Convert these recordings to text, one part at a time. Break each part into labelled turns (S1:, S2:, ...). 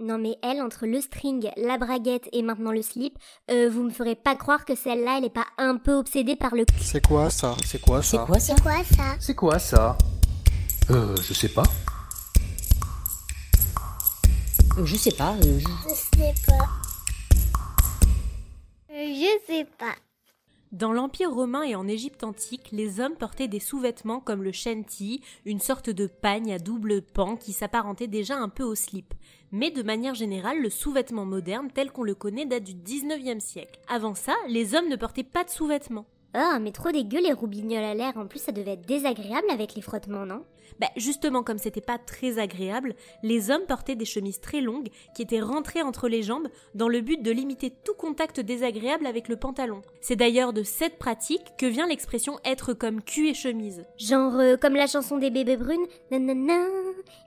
S1: Non mais elle, entre le string, la braguette et maintenant le slip, euh, vous me ferez pas croire que celle-là, elle est pas un peu obsédée par le...
S2: C'est quoi ça? C'est quoi
S3: C'est
S2: ça
S3: quoi ça?
S4: C'est quoi ça?
S5: C'est quoi ça? Euh, je sais pas.
S3: Euh, Je sais pas. euh, je-
S4: Je sais pas. Euh, Je sais pas.
S6: Dans l'Empire romain et en Égypte antique, les hommes portaient des sous-vêtements comme le shanty, une sorte de pagne à double pan qui s'apparentait déjà un peu au slip. Mais de manière générale, le sous-vêtement moderne tel qu'on le connaît date du 19e siècle. Avant ça, les hommes ne portaient pas de sous-vêtements.
S1: Oh, mais trop dégueu les roubignoles à l'air, en plus ça devait être désagréable avec les frottements, non?
S6: Bah, justement, comme c'était pas très agréable, les hommes portaient des chemises très longues qui étaient rentrées entre les jambes dans le but de limiter tout contact désagréable avec le pantalon. C'est d'ailleurs de cette pratique que vient l'expression être comme cul et chemise.
S1: Genre euh, comme la chanson des bébés brunes, nanana,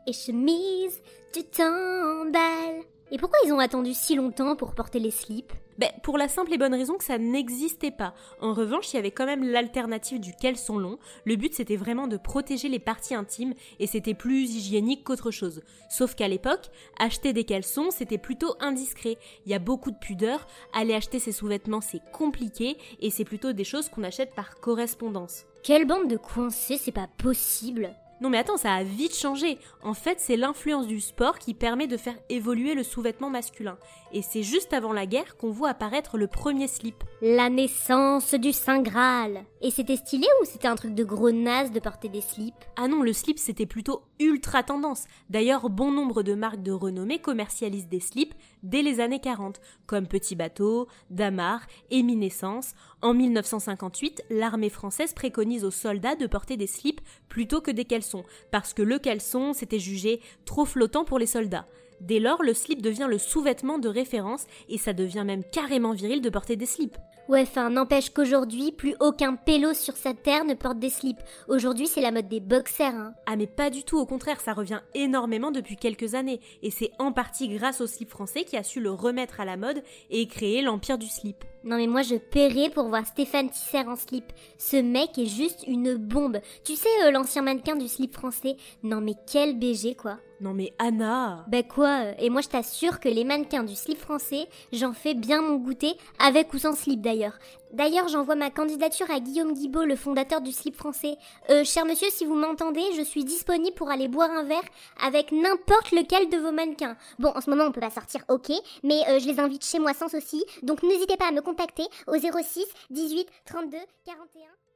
S1: et chemise, tu t'emballes. Et pourquoi ils ont attendu si longtemps pour porter les slips?
S6: Ben, pour la simple et bonne raison que ça n'existait pas. En revanche, il y avait quand même l'alternative du caleçon long. Le but, c'était vraiment de protéger les parties intimes et c'était plus hygiénique qu'autre chose. Sauf qu'à l'époque, acheter des caleçons, c'était plutôt indiscret. Il y a beaucoup de pudeur. Aller acheter ses sous-vêtements, c'est compliqué et c'est plutôt des choses qu'on achète par correspondance.
S1: Quelle bande de coincés, c'est pas possible
S6: Non mais attends, ça a vite changé. En fait, c'est l'influence du sport qui permet de faire évoluer le sous-vêtement masculin. Et c'est juste avant la guerre qu'on voit apparaître le premier slip.
S1: La naissance du Saint Graal. Et c'était stylé ou c'était un truc de gros naze de porter des slips?
S6: Ah non, le slip c'était plutôt ultra tendance. D'ailleurs, bon nombre de marques de renommée commercialisent des slips dès les années 40, comme Petit Bateau, Damar, Éminescence. En 1958, l'armée française préconise aux soldats de porter des slips plutôt que des caleçons, parce que le caleçon c'était jugé trop flottant pour les soldats. Dès lors, le slip devient le sous-vêtement de référence et ça devient même carrément viril de porter des slips.
S1: Ouais, enfin, n'empêche qu'aujourd'hui, plus aucun pélo sur sa terre ne porte des slips. Aujourd'hui, c'est la mode des boxers, hein.
S6: Ah mais pas du tout, au contraire, ça revient énormément depuis quelques années, et c'est en partie grâce au slip français qui a su le remettre à la mode et créer l'empire du slip.
S1: Non mais moi je paierais pour voir Stéphane Tisser en slip. Ce mec est juste une bombe. Tu sais, euh, l'ancien mannequin du slip français Non mais quel BG quoi.
S6: Non mais Anna
S1: Bah quoi euh, Et moi je t'assure que les mannequins du slip français, j'en fais bien mon goûter, avec ou sans slip d'ailleurs. D'ailleurs, j'envoie ma candidature à Guillaume Guibault, le fondateur du slip français. Euh, cher monsieur, si vous m'entendez, je suis disponible pour aller boire un verre avec n'importe lequel de vos mannequins. Bon, en ce moment, on peut pas sortir, ok, mais euh, je les invite chez moi sans souci, donc n'hésitez pas à me contacter au 06 18 32 41.